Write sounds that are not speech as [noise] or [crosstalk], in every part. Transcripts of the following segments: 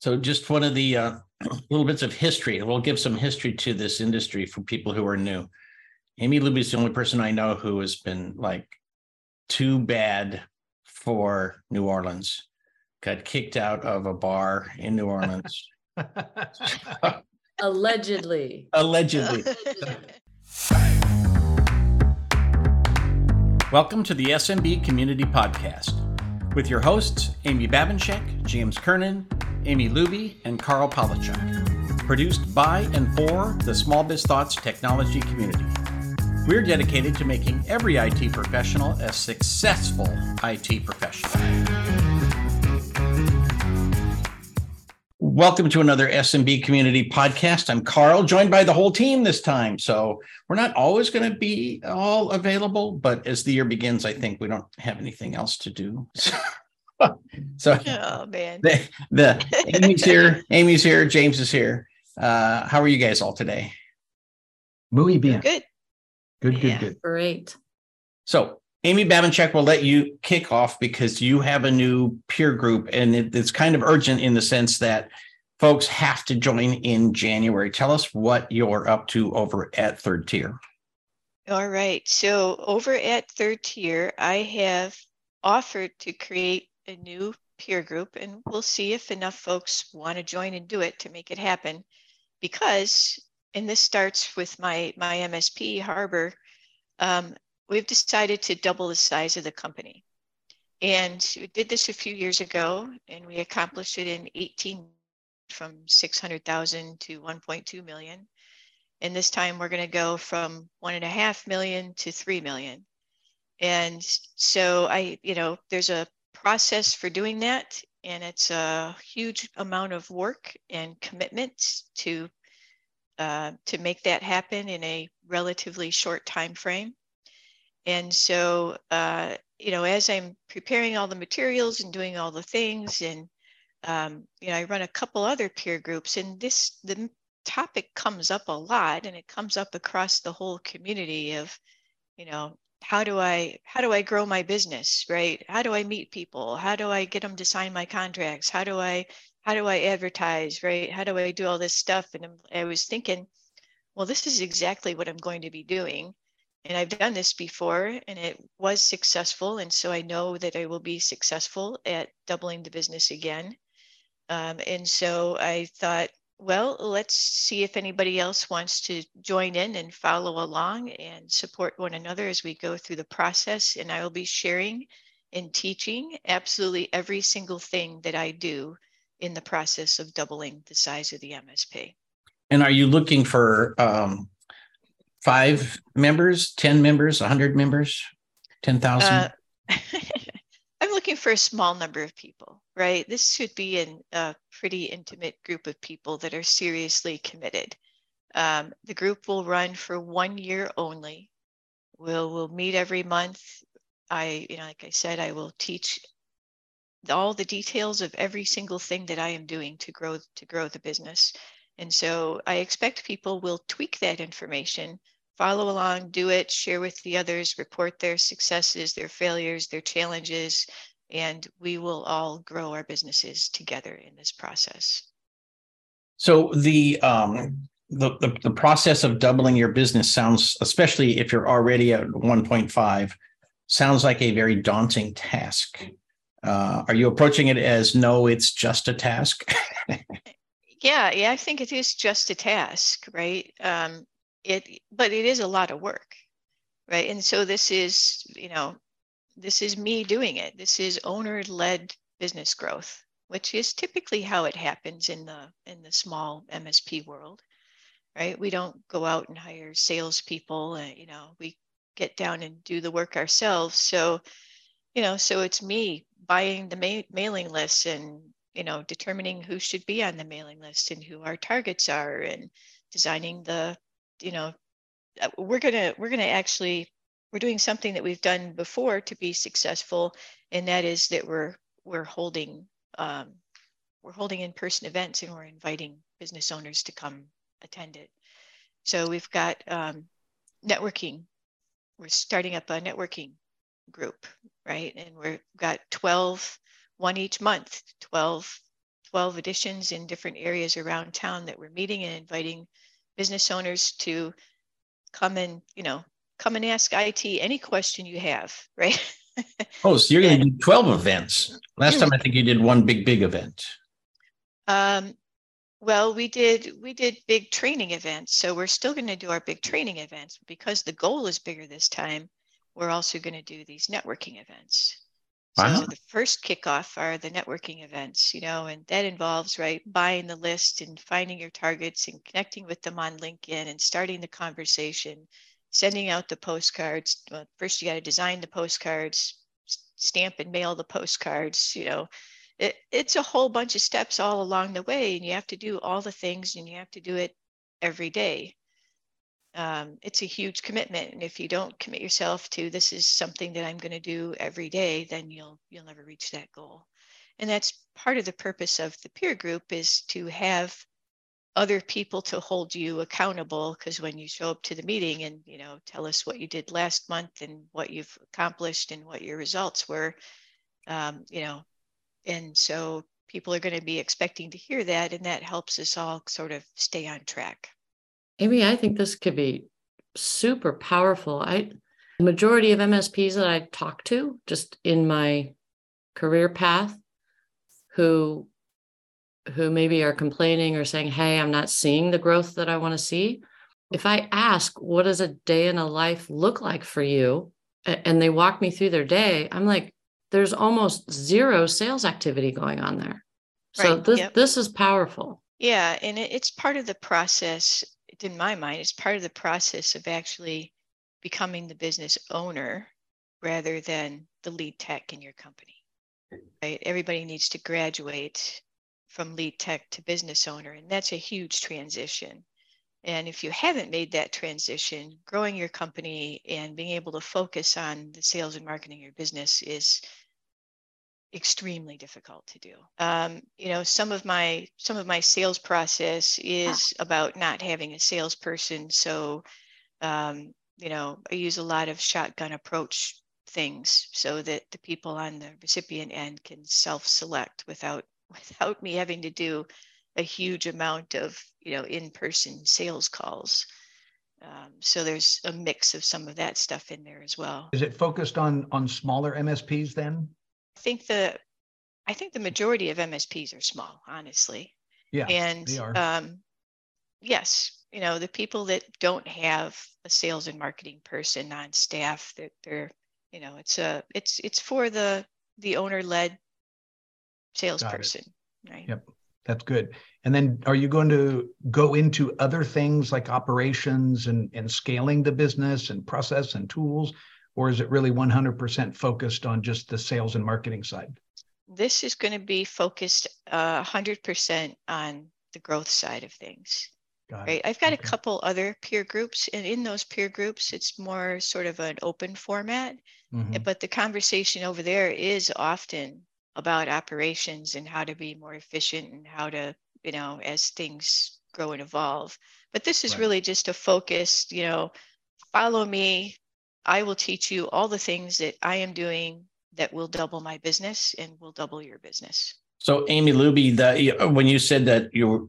So, just one of the uh, [clears throat] little bits of history. We'll give some history to this industry for people who are new. Amy Luby is the only person I know who has been like too bad for New Orleans. Got kicked out of a bar in New Orleans. [laughs] Allegedly. Allegedly. [laughs] Welcome to the SMB Community Podcast with your hosts, Amy Babinchak, James Kernan, Amy Luby, and Karl Palachuk. Produced by and for the Small Biz Thoughts technology community. We're dedicated to making every IT professional a successful IT professional. Welcome to another SMB Community Podcast. I'm Carl, joined by the whole team this time. So we're not always going to be all available, but as the year begins, I think we don't have anything else to do. so [laughs] [laughs] oh man. the, the [laughs] amy's here. Amy's here. James is here. Uh how are you guys all today? Muy bien. Good. Good good Yeah. good Great. so amy babinchak will let you kick off because you have a new peer group and it, it's kind of urgent in the sense that folks have to join in january. Tell us what you're up to over at third tier. All right. So over at third tier i have offered to create a new peer group and we'll see if enough folks want to join and do it to make it happen. Because and this starts with my my msp harbor um, we've decided to double the size of the company. And we did this a few years ago and we accomplished it in 18 from 600000 to 1.2 million. And this time we're going to go from one and a half million to three million. And so i you know there's a process for doing that and it's a huge amount of work and commitment to uh, to make that happen in a relatively short time frame. And so uh, you know as i'm preparing all the materials and doing all the things and um, you know i run a couple other peer groups and this the topic comes up a lot and it comes up across the whole community of you know how do i how do i grow my business right? How do i meet people? How do i get them to sign my contracts? How do i how do i advertise right? How do i do all this stuff? And I'm- was thinking well this is exactly what i'm going to be doing. And i've done this before and it was successful. And so i know that i will be successful at doubling the business again. Um, and so i thought well, let's see if anybody else wants to join in and follow along and support one another as we go through the process. And I will be sharing and teaching absolutely every single thing that I do in the process of doubling the size of the MSP. and are you looking for um five members 10 members 100 members 10000 Uh, I'm [laughs] looking for a small number of people, right? This should be in a pretty intimate group of people that are seriously committed. Um, the group will run for one year only. We'll we'll meet every month. I, you know, like I said, I will teach all the details of every single thing that I am doing to grow to grow the business. And so I expect people will tweak that information follow along, do it, share with the others, report their successes, their failures, their challenges, and we will all grow our businesses together in this process. So the um the, the the process of doubling your business sounds, especially if you're already at 1.5, sounds like a very daunting task. Uh, are you approaching it as no, it's just a task? [laughs] Yeah, yeah, I think it is just a task, right? Um, it, but it is a lot of work, right? And so this is, you know, this is me doing it. This is owner-led business growth, which is typically how it happens in the in the small MSP world, right? We don't go out and hire salespeople. Uh, you know, we get down and do the work ourselves. So, you know, so it's me buying the ma- mailing list and you know determining who should be on the mailing list and who our targets are and designing the you know uh, we're gonna we're gonna actually we're doing something that we've done before to be successful and that is that we're we're holding um, we're holding in-person events and we're inviting business owners to come attend it. So we've got um, networking. We're starting up a networking group right? And we've got 12 one each month 12 12 editions in different areas around town that we're meeting and inviting business owners to come and, you know, come and ask IT any question you have, right? [laughs] oh, so you're going to do 12 events. Last time I think you did one big, big event. Um, well, we did we did big training events, so we're still going to do our big training events because the goal is bigger this time. We're also going to do these networking events. Wow. So the first kickoff are the networking events, you know, and that involves right buying the list and finding your targets and connecting with them on LinkedIn and starting the conversation, sending out the postcards. Well, first you got to design the postcards, stamp and mail the postcards, you know. It, it's a whole bunch of steps all along the way and you have to do all the things and you have to do it every day um, it's a huge commitment and if you don't commit yourself to this is something that i'm going to do every day then you'll you'll never reach that goal and that's part of the purpose of the peer group is to have other people to hold you accountable because when you show up to the meeting and you know tell us what you did last month and what you've accomplished and what your results were um, you know and so people are going to be expecting to hear that and that helps us all sort of stay on track Amy, I think this could be super powerful. I the majority of MSPs that I talk to just in my career path who who maybe are complaining or saying, "Hey, I'm not seeing the growth that I want to see." If I ask, "What does a day in a life look like for you?" and they walk me through their day, I'm like, "There's almost zero sales activity going on there." So this yep. this is powerful. Yeah, and it's part of the process in my mind, it's part of the process of actually becoming the business owner rather than the lead tech in your company. Right? Everybody needs to graduate from lead tech to business owner, and that's a huge transition. And if you haven't made that transition, growing your company and being able to focus on the sales and marketing of your business is extremely difficult to do. Um, you know, some of my some of my sales process is about not having a salesperson. So, um, you know, I use a lot of shotgun approach things so that the people on the recipient end can self-select without [laughs] without me having to do a huge amount of you know in-person sales calls. Um, so there's a mix of some of that stuff in there as well. Is it focused on on smaller MSPs then? I think the I think the majority of MSPs are small, honestly. Yeah, and. Um, yes, you know the people that don't have a sales and marketing person on staff that they're you know it's a it's it's for the the owner led salesperson, right? Yep, that's good. And then are you going to go into other things like operations and and scaling the business and process and tools? or is it really 100% focused on just the sales and marketing side? This is going to be focused uh, 100% on the growth side of things. Got right. I've got okay. a couple other peer groups, and in those peer groups, it's more sort of an open format. Mm-hmm. But the conversation over there is often about operations and how to be more efficient and how to, you know, as things grow and evolve. But this is right. really just a focused, you know, follow me, I will teach you all the things that I am doing that will double my business and will double your business. So, Amy Luby, that when you said that you're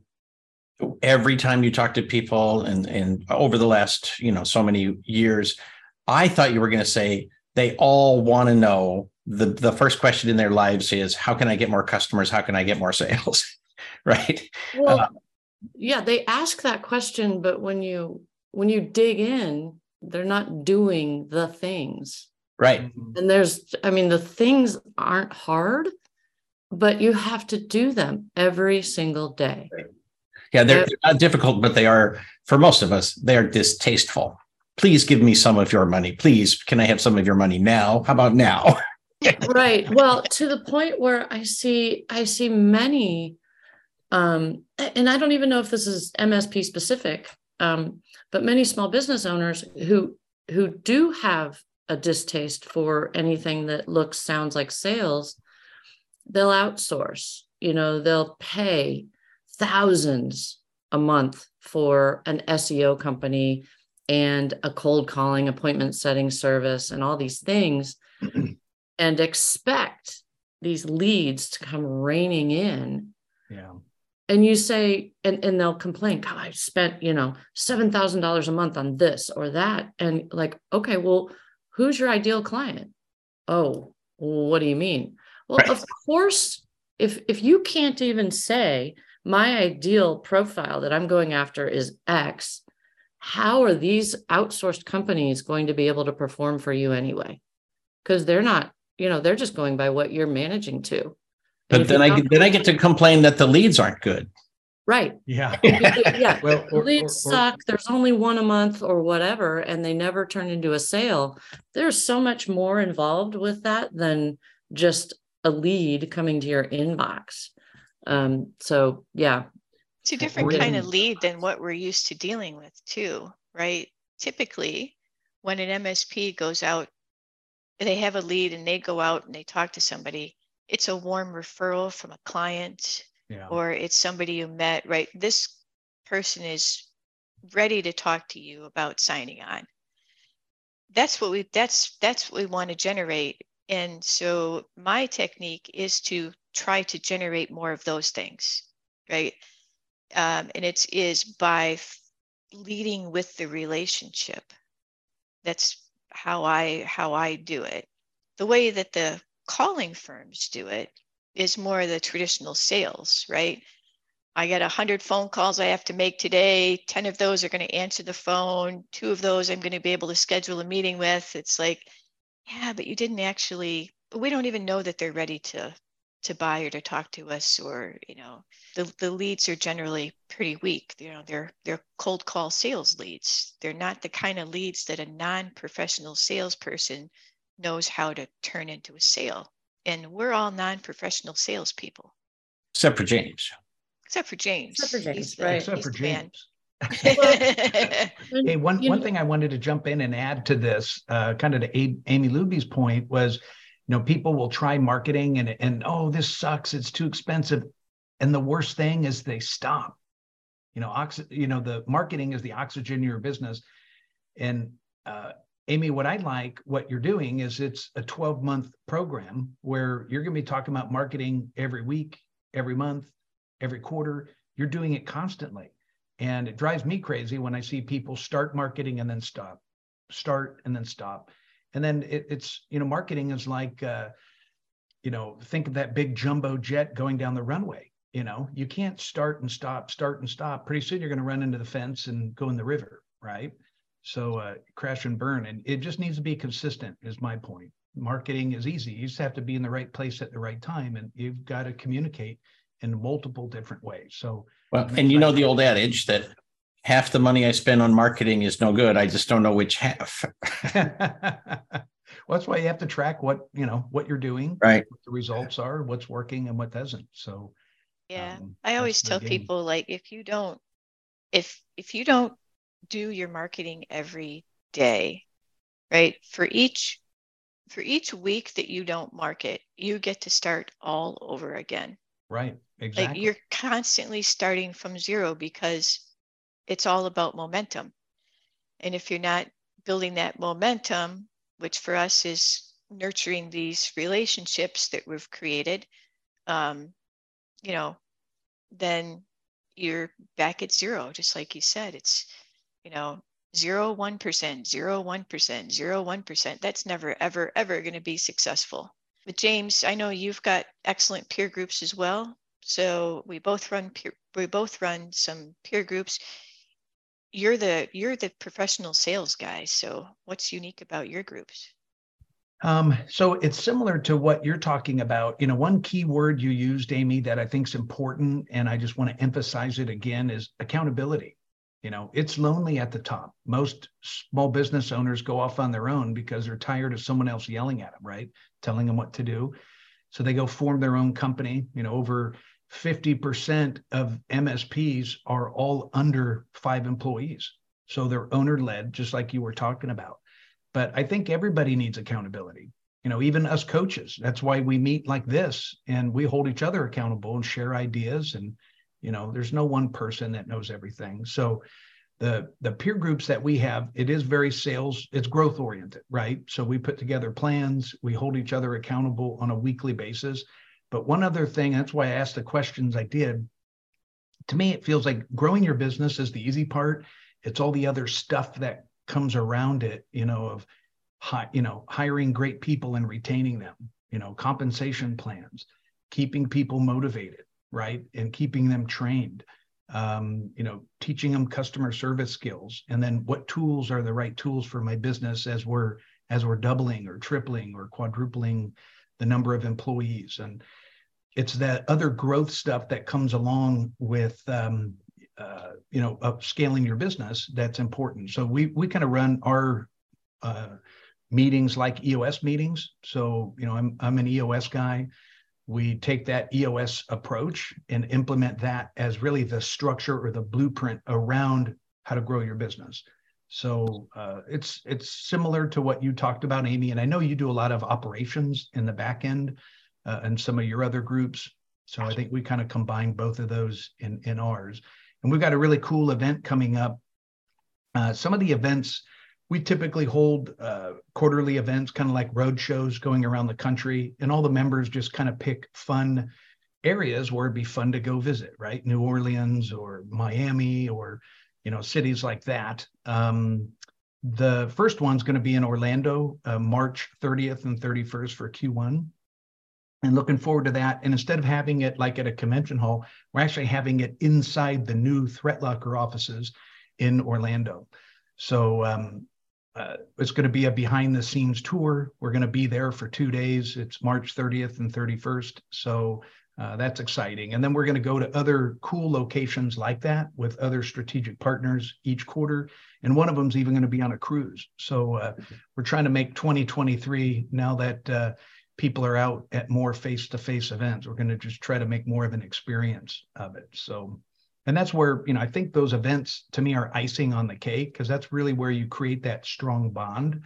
every time you talk to people and and over the last you know so many years, I thought you were going to say they all want to know the the first question in their lives is how can I get more customers? How can I get more sales? [laughs] right? Well, uh, yeah, they ask that question, but when you when you dig in, they're not doing the things right mm-hmm. and there's i mean the things aren't hard but you have to do them every single day yeah they're, they're not difficult but they are for most of us they are distasteful please give me some of your money please can i have some of your money now how about now [laughs] [laughs] right. Well to the point where i see i see many um and i don't even know if this is msp specific um but many small business owners who who do have a distaste for anything that looks sounds like sales they'll outsource you know they'll pay thousands a month for an SEO company and a cold calling appointment setting service and all these things [clears throat] and expect these leads to come raining in Yeah. And you say, and, and they'll complain, God, I spent, you know, $7,000 a month on this or that. And like, okay, well, who's your ideal client? Oh, what do you mean? Well, right. of course, if if you can't even say my ideal profile that I'm going after is X, how are these outsourced companies going to be able to perform for you anyway? Because they're not, you know, they're just going by what you're managing to. But then I then I get to complain that the leads aren't good. Right. Yeah. yeah. [laughs] Well, or, leads or, or, suck. There's only one a month or whatever, and they never turn into a sale. There's so much more involved with that than just a lead coming to your inbox. Um, so yeah. It's a different kind of lead than what we're used to dealing with too, right? Typically, when an MSP goes out, they have a lead and they go out and they talk to somebody, it's a warm referral from a client yeah. or it's somebody you met, right? This person is ready to talk to you about signing on. That's what we that's that's what we want to generate. And so my technique is to try to generate more of those things, right? Um, and it is by leading with the relationship. That's how I how I do it. The way that the calling firms do it is more the traditional sales, right? I get 100 phone calls I have to make today. 10 of those are going to answer the phone. Two of those I'm going to be able to schedule a meeting with. It's like, yeah, but you didn't actually, we don't even know that they're ready to to buy or to talk to us or you know the, the leads are generally pretty weak you know they're they're cold call sales leads they're not the kind of leads that a non-professional salesperson knows how to turn into a sale and we're all non-professional salespeople. Except for James. Except for James. Except for James, the, right? Except for James. [laughs] hey, one, one thing I wanted to jump in and add to this, uh, kind of to Amy Luby's point, was you know people will try marketing and and oh this sucks, it's too expensive, and the worst thing is they stop. You know, oxy, you know the marketing is the oxygen in your business, and uh, Amy, what I like what you're doing is it's a 12 month program where you're going to be talking about marketing every week, every month, every quarter. You're doing it constantly. And it drives me crazy when I see people start marketing and then stop, start and then stop. And then it, it's, you know, marketing is like, uh, you know, think of that big jumbo jet going down the runway. You know, you can't start and stop, start and stop. Pretty soon you're going to run into the fence and go in the river, right? So uh, crash and burn, and it just needs to be consistent. Is my point. Marketing is easy. You just have to be in the right place at the right time, and you've got to communicate in multiple different ways. So, well, and you know the old adage that half the money I spend on marketing is no good. I just don't know which half. [laughs] well, that's why you have to track what you know what you're doing, right? What the results are, what's working, and what doesn't. So, yeah, um, I always tell people like if you don't, if if you don't do your marketing every day, right? For each for each week that you don't market, you get to start all over again. Right. Exactly. Like you're constantly starting from zero because it's all about momentum. And if you're not building that momentum, which for us is nurturing these relationships that we've created, um, you know, then you're back at zero, just like you said. It's you know, zero, one percent, zero, one percent, zero, one percent. That's never, ever, ever going to be successful. But James, I know you've got excellent peer groups as well. So we both run peer, we both run some peer groups. You're the you're the professional sales guy. So what's unique about your groups? Um, so it's similar to what you're talking about. You know, one key word you used, Amy, that I think is important, and I just want to emphasize it again, is accountability. You know, it's lonely at the top. Most small business owners go off on their own because they're tired of someone else yelling at them, right? Telling them what to do. So they go form their own company. You know, over 50% of MSPs are all under five employees. So they're owner led, just like you were talking about. But I think everybody needs accountability. You know, even us coaches. That's why we meet like this and we hold each other accountable and share ideas and you know there's no one person that knows everything so the the peer groups that we have it is very sales it's growth oriented right so we put together plans we hold each other accountable on a weekly basis But one other thing, that's why I asked the questions I did. To me, it feels like growing your business is the easy part. It's all the other stuff that comes around it, you know, of hi, you know, hiring great people and retaining them, you know, compensation plans, keeping people motivated, right? And keeping them trained. Um, you know, teaching them customer service skills, and then what tools are the right tools for my business as we're as we're doubling or tripling or quadrupling the number of employees. And it's that other growth stuff that comes along with, um, uh, you know, scaling your business that's important. So we we kind of run our uh, meetings like EOS meetings. So you know, I'm I'm an EOS guy. We take that EOS approach and implement that as really the structure or the blueprint around how to grow your business. So uh, it's it's similar to what you talked about, Amy. And I know you do a lot of operations in the back end uh, and some of your other groups. So I think we kind of combine both of those in in ours. And we've got a really cool event coming up. Uh, some of the events we typically hold uh, quarterly events, kind of like road shows going around the country, and all the members just kind of pick fun areas where it'd be fun to go visit, right? New Orleans or Miami or you know, cities like that. Um, the first one's going to be in Orlando, uh, March 30th and 31st for Q1. And looking forward to that. And instead of having it like at a convention hall, we're actually having it inside the new ThreatLocker offices in Orlando. So um, uh, it's going to be a behind the scenes tour. We're going to be there for two days. It's March 30th and 31st. So uh, that's exciting. And then we're going to go to other cool locations like that with other strategic partners each quarter. And one of them is even going to be on a cruise. So uh, we're trying to make 2023 now that uh, people are out at more face to face events. We're going to just try to make more of an experience of it. So, and that's where, you know, I think those events to me are icing on the cake because that's really where you create that strong bond.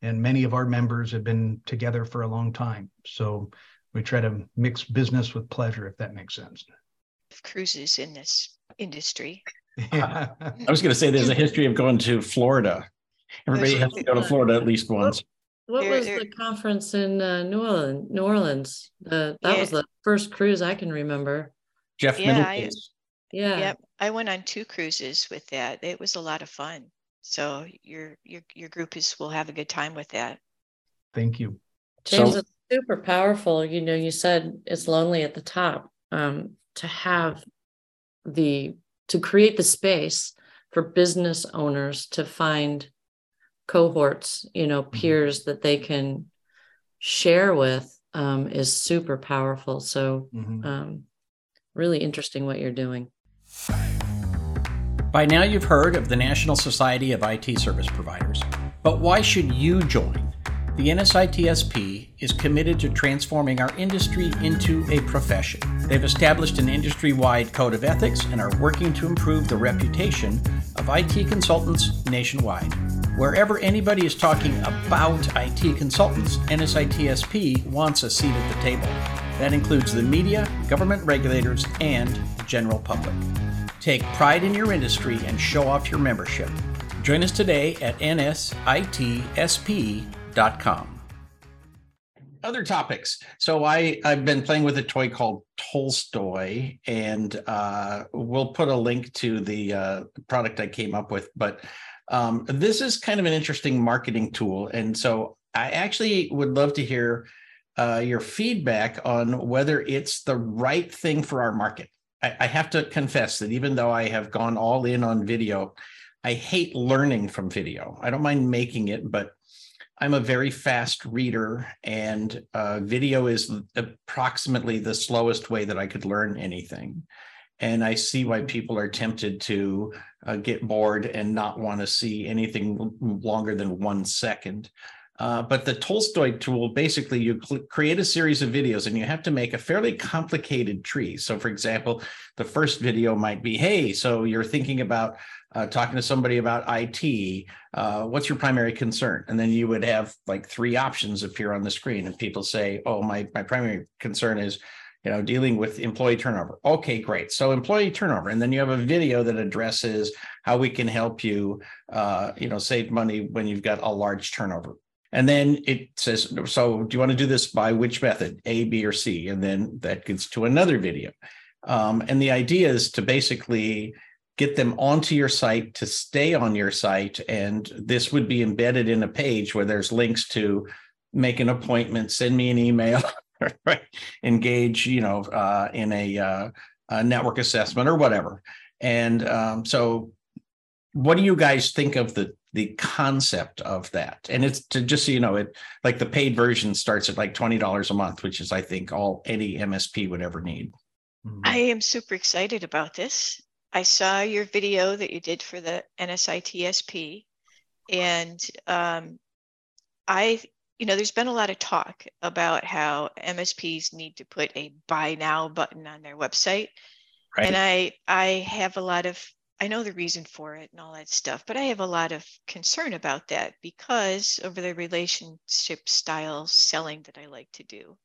And many of our members have been together for a long time. So, we try to mix business with pleasure, if that makes sense. Cruises in this industry. [laughs] Yeah. I was going to say there's a history of going to Florida. Everybody has to go to Florida at least once. What there, was the conference in uh, New Orleans? New Orleans. The, that yeah. was the first cruise I can remember. Jeff yeah, I, yeah. Yep. I went on two cruises with that. It was a lot of fun. So your your your group is will have a good time with that. Thank you. James, so, super powerful. You know, you said it's lonely at the top. Um, to have the to create the space for business owners to find cohorts, you know, mm-hmm. peers that they can share with um, is super powerful. So, mm-hmm. um, really interesting what you're doing. By now, you've heard of the National Society of IT Service Providers, but why should you join? The NSITSP is committed to transforming our industry into a profession. They've established an industry wide code of ethics and are working to improve the reputation of IT consultants nationwide. Wherever anybody is talking about IT consultants, NSITSP wants a seat at the table. That includes the media, government regulators, and the general public. Take pride in your industry and show off your membership. Join us today at NSITSP.com other topics. So I I've been playing with a toy called Tolstoy, and uh, we'll put a link to the uh, product I came up with. But um, this is kind of an interesting marketing tool, and so I actually would love to hear uh, your feedback on whether it's the right thing for our market. I, I have to confess that even though I have gone all in on video, I hate learning from video. I don't mind making it, but I'm a very fast reader, and uh, video is approximately the slowest way that I could learn anything. And I see why people are tempted to uh, get bored and not want to see anything longer than one second. Uh, but the Tolstoy tool basically, you cl- create a series of videos and you have to make a fairly complicated tree. So, for example, the first video might be Hey, so you're thinking about uh, talking to somebody about IT. Uh, what's your primary concern? And then you would have like three options appear on the screen, and people say, Oh, my, my primary concern is you know dealing with employee turnover okay great so employee turnover and then you have a video that addresses how we can help you uh, you know save money when you've got a large turnover And then it says, so do you want to do this by which method, A, B, or C? And then that gets to another video. Um, and the idea is to basically get them onto your site to stay on your site. And this would be embedded in a page where there's links to make an appointment, send me an email, [laughs] right? engage, you know, uh, in a, uh, a, network assessment or whatever. And um, so, what do you guys think of the the concept of that? And it's to just so you know, it like the paid version starts at like twenty dollars a month, which is I think all any MSP would ever need. I am super excited about this. I saw your video that you did for the NSITSP, and um, I, you know, there's been a lot of talk about how MSPs need to put a buy now button on their website, right. and I, I have a lot of, I know the reason for it and all that stuff, but I have a lot of concern about that because over the relationship style selling that I like to do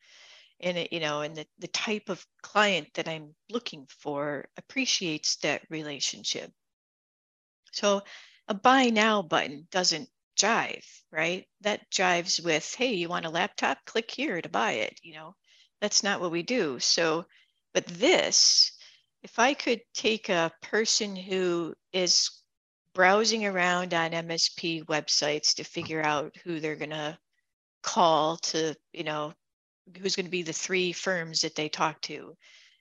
and it, you know and the, the type of client that i'm looking for appreciates that relationship. So a buy now button doesn't jive right? That jives with hey you want a laptop? Click here to buy it you know? That's not what we do. So but this if i could take a person who is browsing around on msp websites to figure out who they're going to call to you know who's going to be the three firms that they talk to.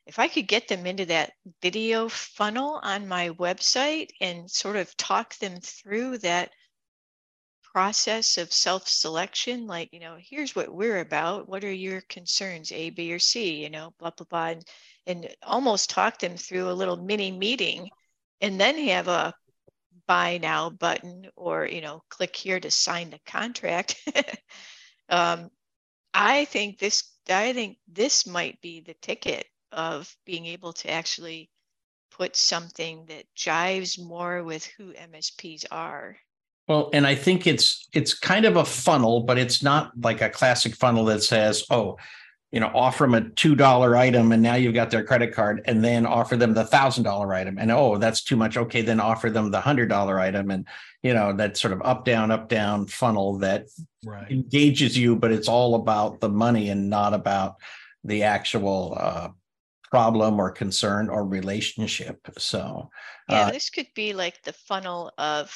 If i could get them into that video funnel on my website and sort of talk them through that process of self-selection like you know here's what we're about. What are your concerns a b or c? You know blah blah blah and, and almost talk them through a little mini meeting and then have a buy now button or you know click here to sign the contract. [laughs] Um, I think this I think this might be the ticket of being able to actually put something that jives more with who MSPs are. Well, and I think it's it's kind of a funnel, but it's not like a classic funnel that says, "Oh, you know, offer them a two dollar item, and now you've got their credit card, and then offer them the thousand dollar item, and oh, that's too much. Okay, then offer them the hundred dollar item, and you know that sort of up down up down funnel that right. engages you, but it's all about the money and not about the actual uh, problem or concern or relationship. So yeah, uh, this could be like the funnel of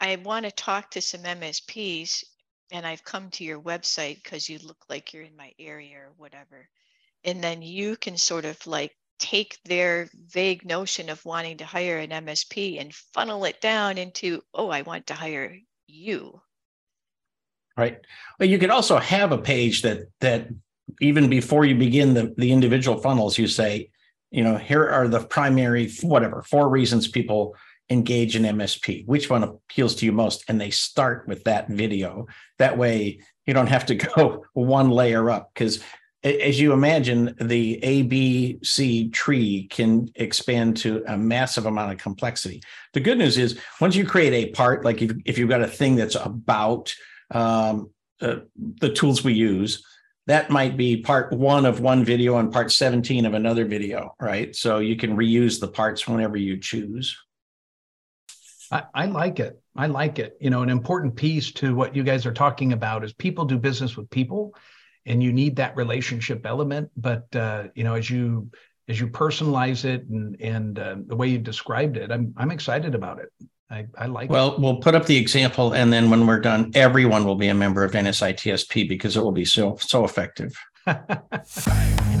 I want to talk to some MSPs and I've come to your website because you look like you're in my area or whatever. And then you can sort of like take their vague notion of wanting to hire an MSP and funnel it down into, oh, I want to hire you. Right. Well, you could also have a page that that even before you begin the, the individual funnels, you say, you know, here are the primary whatever four reasons people engage in MSP? Which one appeals to you most? And they start with that video. That way, you don't have to [laughs] go one layer up because as you imagine, the ABC tree can expand to a massive amount of complexity. The good news is once you create a part, like if, if you've got a thing that's about um, uh, the tools we use, that might be part one of one video and part 17 of another video, right? So you can reuse the parts whenever you choose. I, I, like it. I like it. You know, an important piece to what you guys are talking about is people do business with people, and you need that relationship element. But uh, you know, as you as you personalize it and and uh, the way you described it, I'm I'm excited about it. I, I like. Well, it. we'll put up the example, and then when we're done, everyone will be a member of NSITSP because it will be so so effective. [laughs]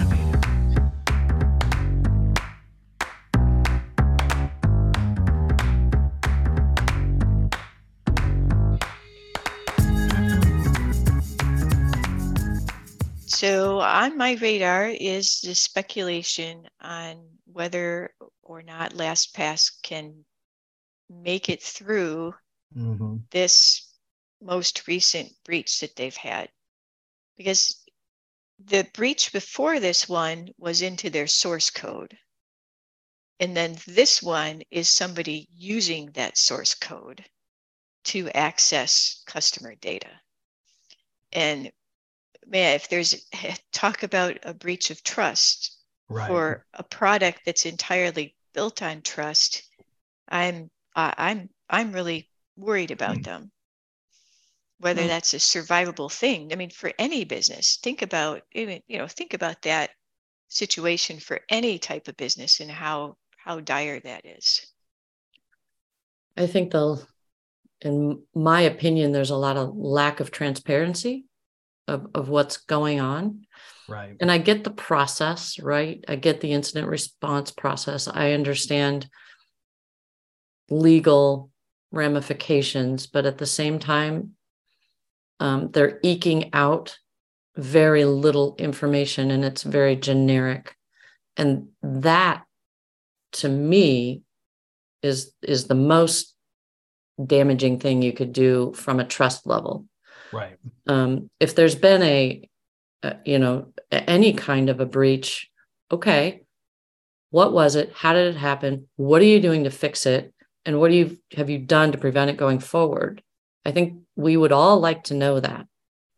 So on my radar is the speculation on whether or not LastPass can make it through mm-hmm. this most recent breach that they've had. Because the breach before this one was into their source code. And then this one is somebody using that source code to access customer data. And man, if there's talk about a breach of trust right. for a product that's entirely built on trust, I'm uh, I'm I'm really worried about mm. them. whether mm. that's a survivable thing. I mean, for any business, think about even, you know, think about that situation for any type of business and how how dire that is. I think they'll in my opinion, there's a lot of lack of transparency of, of what's going on. Right. And I get the process, right? I get the incident response process. I understand legal ramifications, but at the same time, um, they're eking out very little information and it's very generic. And that to me is is the most damaging thing you could do from a trust level. Right. Um, if there's been a, a, you know, any kind of a breach, okay, what was it? How did it happen? What are you doing to fix it? And what do you have you done to prevent it going forward? I think we would all like to know that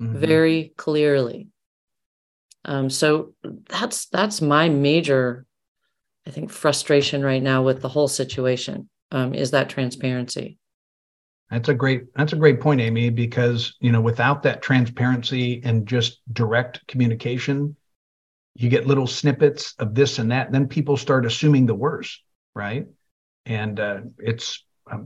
mm-hmm. very clearly. Um, so that's that's my major, I think, frustration right now with the whole situation um, is that transparency. That's a great that's a great point, Amy, because you know, without that transparency and just direct communication, you get little snippets of this and that, and then people start assuming the worst, right? And uh, it's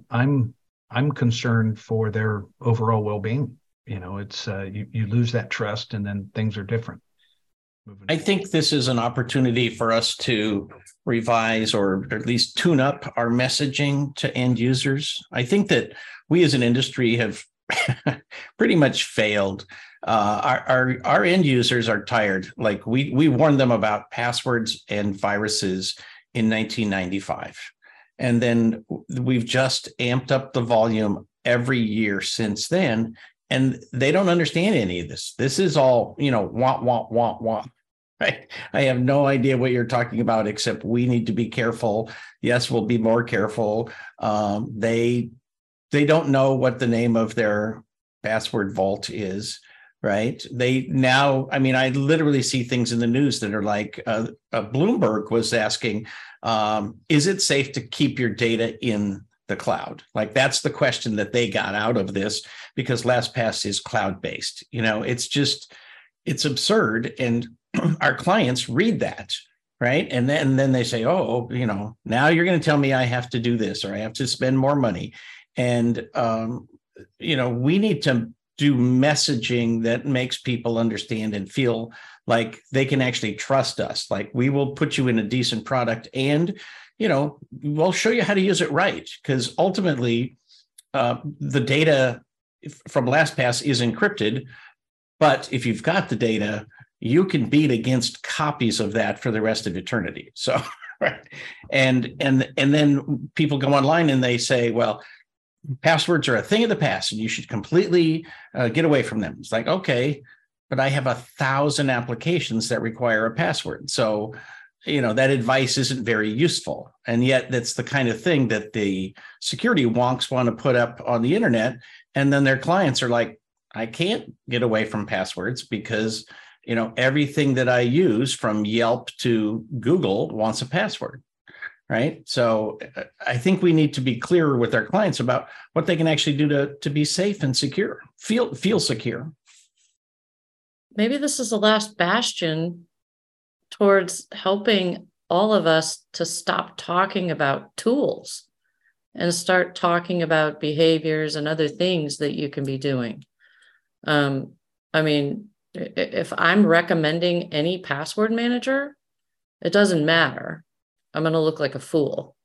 I'm I'm concerned for their overall well-being. You know, it's uh, you you lose that trust, and then things are different. I think this is an opportunity for us to revise or at least tune up our messaging to end users. I think that we as an industry have [laughs] pretty much failed. Uh, our, our our end users are tired. Like we we warned them about passwords and viruses in 1995, and then we've just amped up the volume every year since then. And they don't understand any of this. This is all, you know, want, want, want, want. Right. [laughs] I have no idea what you're talking about, except we need to be careful. Yes, we'll be more careful. Um, they they don't know what the name of their password vault is right? They now i mean i literally see things in the news that are like uh, uh, bloomberg was asking um, is it safe to keep your data in the cloud? Like that's the question that they got out of this because lastpass is cloud based you know? It's just it's absurd and [clears throat] our clients read that right? And then and then they say oh you know now you're going to tell me i have to do this or i have to spend more money and um, you know we need to do messaging that makes people understand and feel like they can actually trust us. Like we will put you in a decent product and you know we'll show you how to use it right. Because ultimately uh, the data from lastpass is encrypted but if you've got the data you can beat against copies of that for the rest of eternity. So [laughs] right. And and and then people go online and they say well passwords are a thing of the past and you should completely uh, get away from them. It's like, okay, but I have a thousand applications that require a password. So, you know, that advice isn't very useful. And yet that's the kind of thing that the security wonks want to put up on the internet. And then their clients are like, I can't get away from passwords because, you know, everything that I use from Yelp to Google wants a password right? So uh, i think we need to be clearer with our clients about what they can actually do to, to be safe and secure feel feel secure. Maybe this is the last bastion towards helping all of us to stop talking about tools and start talking about behaviors and other things that you can be doing. Um, i mean if i'm recommending any password manager it doesn't matter I'm going to look like a fool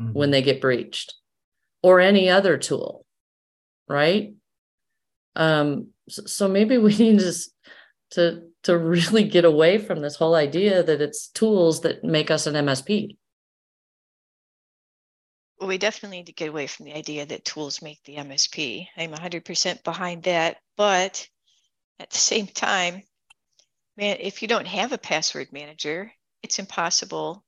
mm-hmm. when they get breached or any other tool. Right. Um, so, maybe we [laughs] need to, to, to really get away from this whole idea that it's tools that make us an MSP. Well, we definitely need to get away from the idea that tools make the MSP. I'm 100% behind that. But at the same time, man, if you don't have a password manager, it's impossible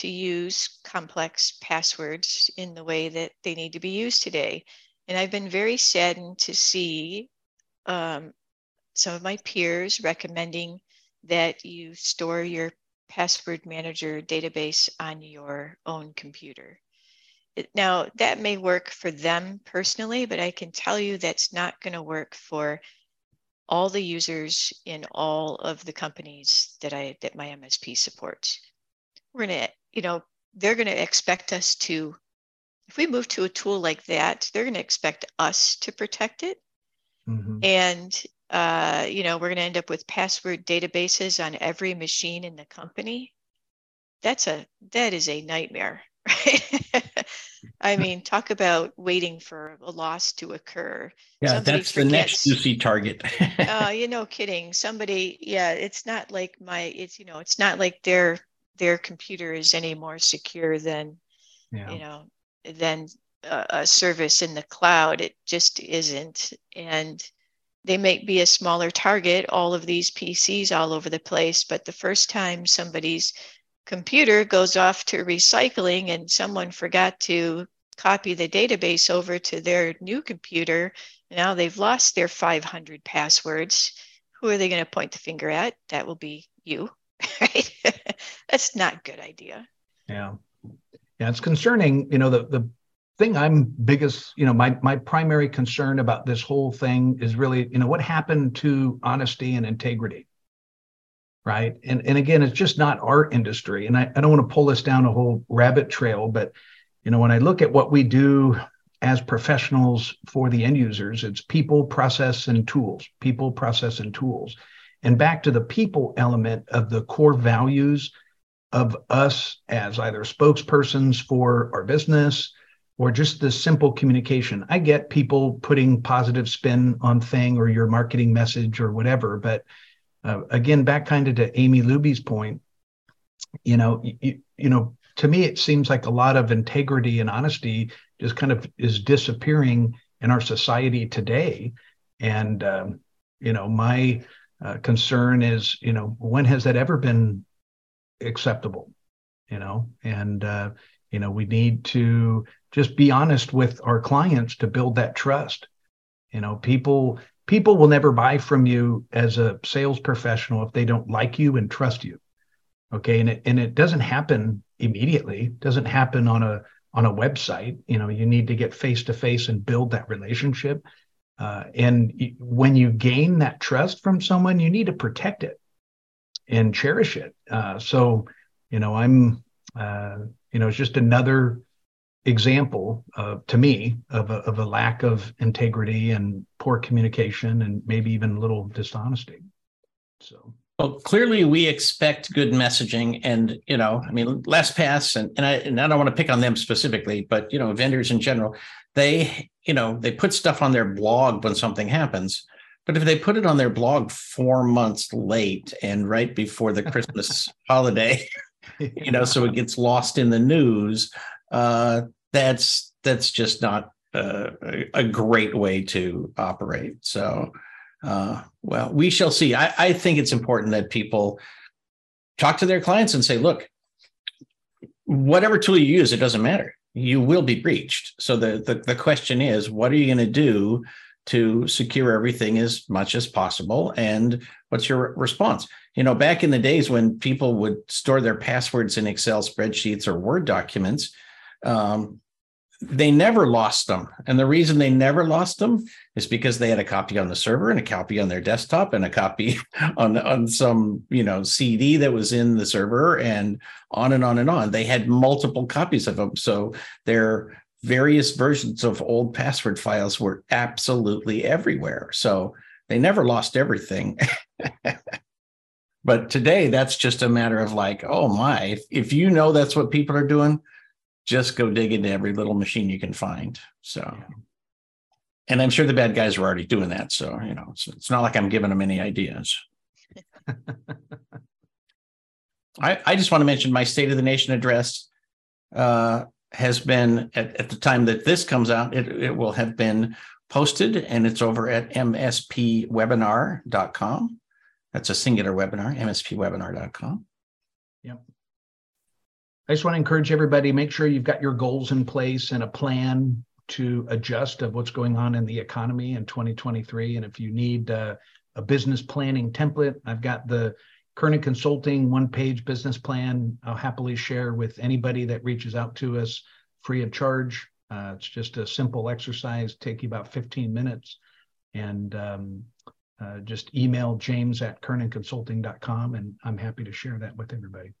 to use complex passwords in the way that they need to be used today. And I've been very saddened to see um, some of my peers recommending that you store your password manager database on your own computer. now that may work for them personally, but I can tell you that's not going to work for all the users in all of the companies that I that my MSP supports. We're gonna, you know, they're gonna expect us to, if we move to a tool like that, they're gonna expect us to protect it. Mm-hmm. And uh, you know, we're gonna end up with password databases on every machine in the company. That's a that is a nightmare, [laughs] right? I mean, talk about waiting for a loss to occur. Yeah, Somebody that's forgets, the next juicy target. uh, [laughs] you know, kidding. Somebody, yeah, it's not like my, it's you know, it's not like their their computer is any more secure than, yeah. you know, than a, a service in the cloud. It just isn't, and they may be a smaller target. All of these PCs all over the place, but the first time somebody's computer goes off to recycling and someone forgot to copy the database over to their new computer, now they've lost their 500 passwords. Who are they going to point the finger at? That will be you, [laughs] right? That's not a good idea. Yeah. Yeah, it's concerning. You know, the, the thing I'm biggest, you know, my my primary concern about this whole thing is really, you know, what happened to honesty and integrity right? And and again, it's just not our industry. And I, I don't want to pull this down a whole rabbit trail, but you know, when I look at what we do as professionals for the end users, it's people, process, and tools. People, process, and tools. And back to the people element of the core values of us as either spokespersons for our business or just the simple communication. I get people putting positive spin on thing or your marketing message or whatever, but uh, again, back kind of to Amy Luby's point, you know, you, you know, to me, it seems like a lot of integrity and honesty just kind of is disappearing in our society today. And, um, you know, my uh, concern is, you know, when has that ever been acceptable? You know, and, uh, you know, we need to just be honest with our clients to build that trust. You know, people people will never buy from you as a sales professional if they don't like you and trust you. Okay? And it and it doesn't happen immediately. It doesn't happen on a on a website. You know you need to get face to face and build that relationship. Uh, and when you gain that trust from someone you need to protect it and cherish it. Uh, so you know i'm uh, you know it's just another example uh, to me of a, of a lack of integrity and poor communication and maybe even a little dishonesty. So. Well clearly we expect good messaging and you know i mean lastpass and, and i and i don't want to pick on them specifically but you know vendors in general they you know they put stuff on their blog when something happens but if they put it on their blog four months late and right before the christmas [laughs] holiday you know so it gets lost in the news uh, that's that's just not uh, a great way to operate. So, uh, well, we shall see. I, I think it's important that people talk to their clients and say, look, whatever tool you use, it doesn't matter. You will be breached. So the the, the question is, what are you going to do to secure everything as much as possible? And what's your response? You know, back in the days when people would store their passwords in Excel spreadsheets or Word documents, um, they never lost them. And the reason they never lost them is because they had a copy on the server and a copy on their desktop and a copy [laughs] on, on some, you know, CD that was in the server and on and on and on. They had multiple copies of them. So their various versions of old password files were absolutely everywhere. So they never lost everything. [laughs] but today that's just a matter of like, oh my, if, if you know that's what people are doing, just go dig into every little machine you can find. So, and I'm sure the bad guys are already doing that. So, you know, it's, it's not like I'm giving them any ideas. [laughs] I, I just want to mention my State of the Nation address uh, has been, at, at the time that this comes out, it, it will have been posted and it's over at mspwebinar.com. That's a singular webinar, mspwebinar.com. Yep. I just want to encourage everybody make sure you've got your goals in place and a plan to adjust of what's going on in the economy in 2023. And if you need uh, a business planning template, I've got the Kernan Consulting one page business plan I'll happily share with anybody that reaches out to us free of charge. Uh, it's just a simple exercise, take you about 15 minutes. And um, uh, just email james at kernanconsulting.com and I'm happy to share that with everybody.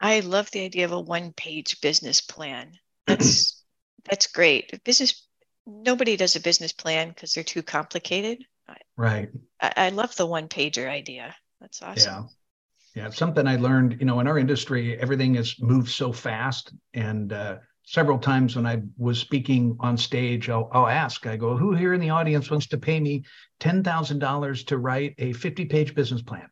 I love the idea of a one page business plan. That's [clears throat] that's great. Business nobody does a business plan because they're too complicated. Right. I, I love the one pager idea. That's awesome. Yeah. Yeah. Something I learned, you know, in our industry, everything has moved so fast. And uh, several times when I was speaking on stage, I'll, I'll ask, I go, who here in the audience wants to pay me $10,000 to write a 50 page business plan?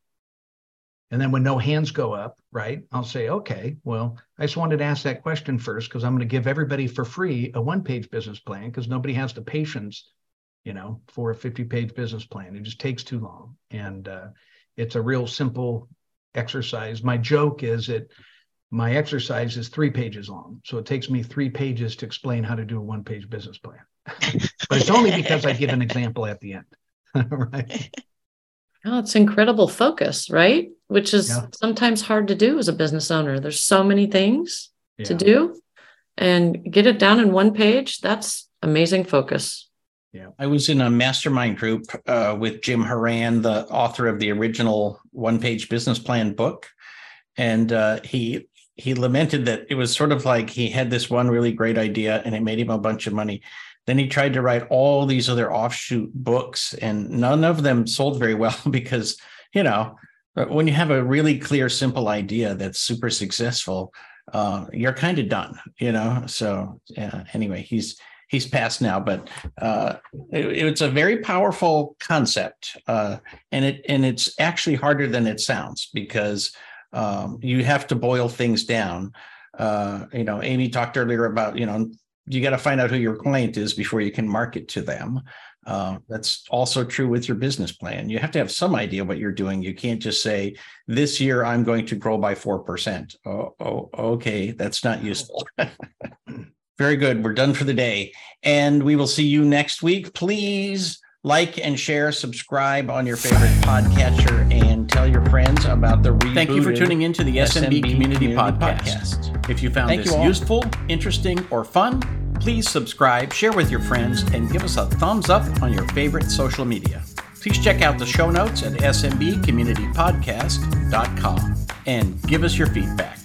And then when no hands go up, right, I'll say, okay, well, I just wanted to ask that question first because I'm going to give everybody for free a one page business plan because nobody has the patience, you know, for a 50 page business plan. It just takes too long. And uh, it's a real simple exercise. My joke is that my exercise is three pages long. So it takes me three pages to explain how to do a one page business plan. [laughs] but it's only because I give an example at the end. [laughs] right. Oh, it's incredible focus, right? Which is yeah. sometimes hard to do as a business owner. There's so many things yeah. to do and get it down in one page. That's amazing focus. Yeah. I was in a mastermind group uh, with Jim Horan, the author of the original one page business plan book. And uh, he he lamented that it was sort of like he had this one really great idea and it made him a bunch of money then he tried to write all these other offshoot books, and none of them sold very well [laughs] because, you know, when you have a really clear, simple idea that's super successful, uh, you're kind of done, you know. So yeah, anyway, he's he's passed now, but uh, it, it's a very powerful concept, uh, and it and it's actually harder than it sounds because um, you have to boil things down. Uh, you know, Amy talked earlier about you know you got to find out who your client is before you can market to them. Uh, that's also true with your business plan. You have to have some idea what you're doing. You can't just say, this year I'm going to grow by 4%. Oh, oh okay. That's not useful. [laughs] Very good. We're done for the day. And we will see you next week. Please like and share, subscribe on your favorite podcatcher, and tell your friends about the Thank you for tuning into the SMB, SMB Community, Community Podcast. Podcast. If you found Thank this you useful, interesting, or fun, please subscribe, share with your friends, and give us a thumbs up on your favorite social media. Please check out the show notes at smbcommunitypodcast.com and give us your feedback.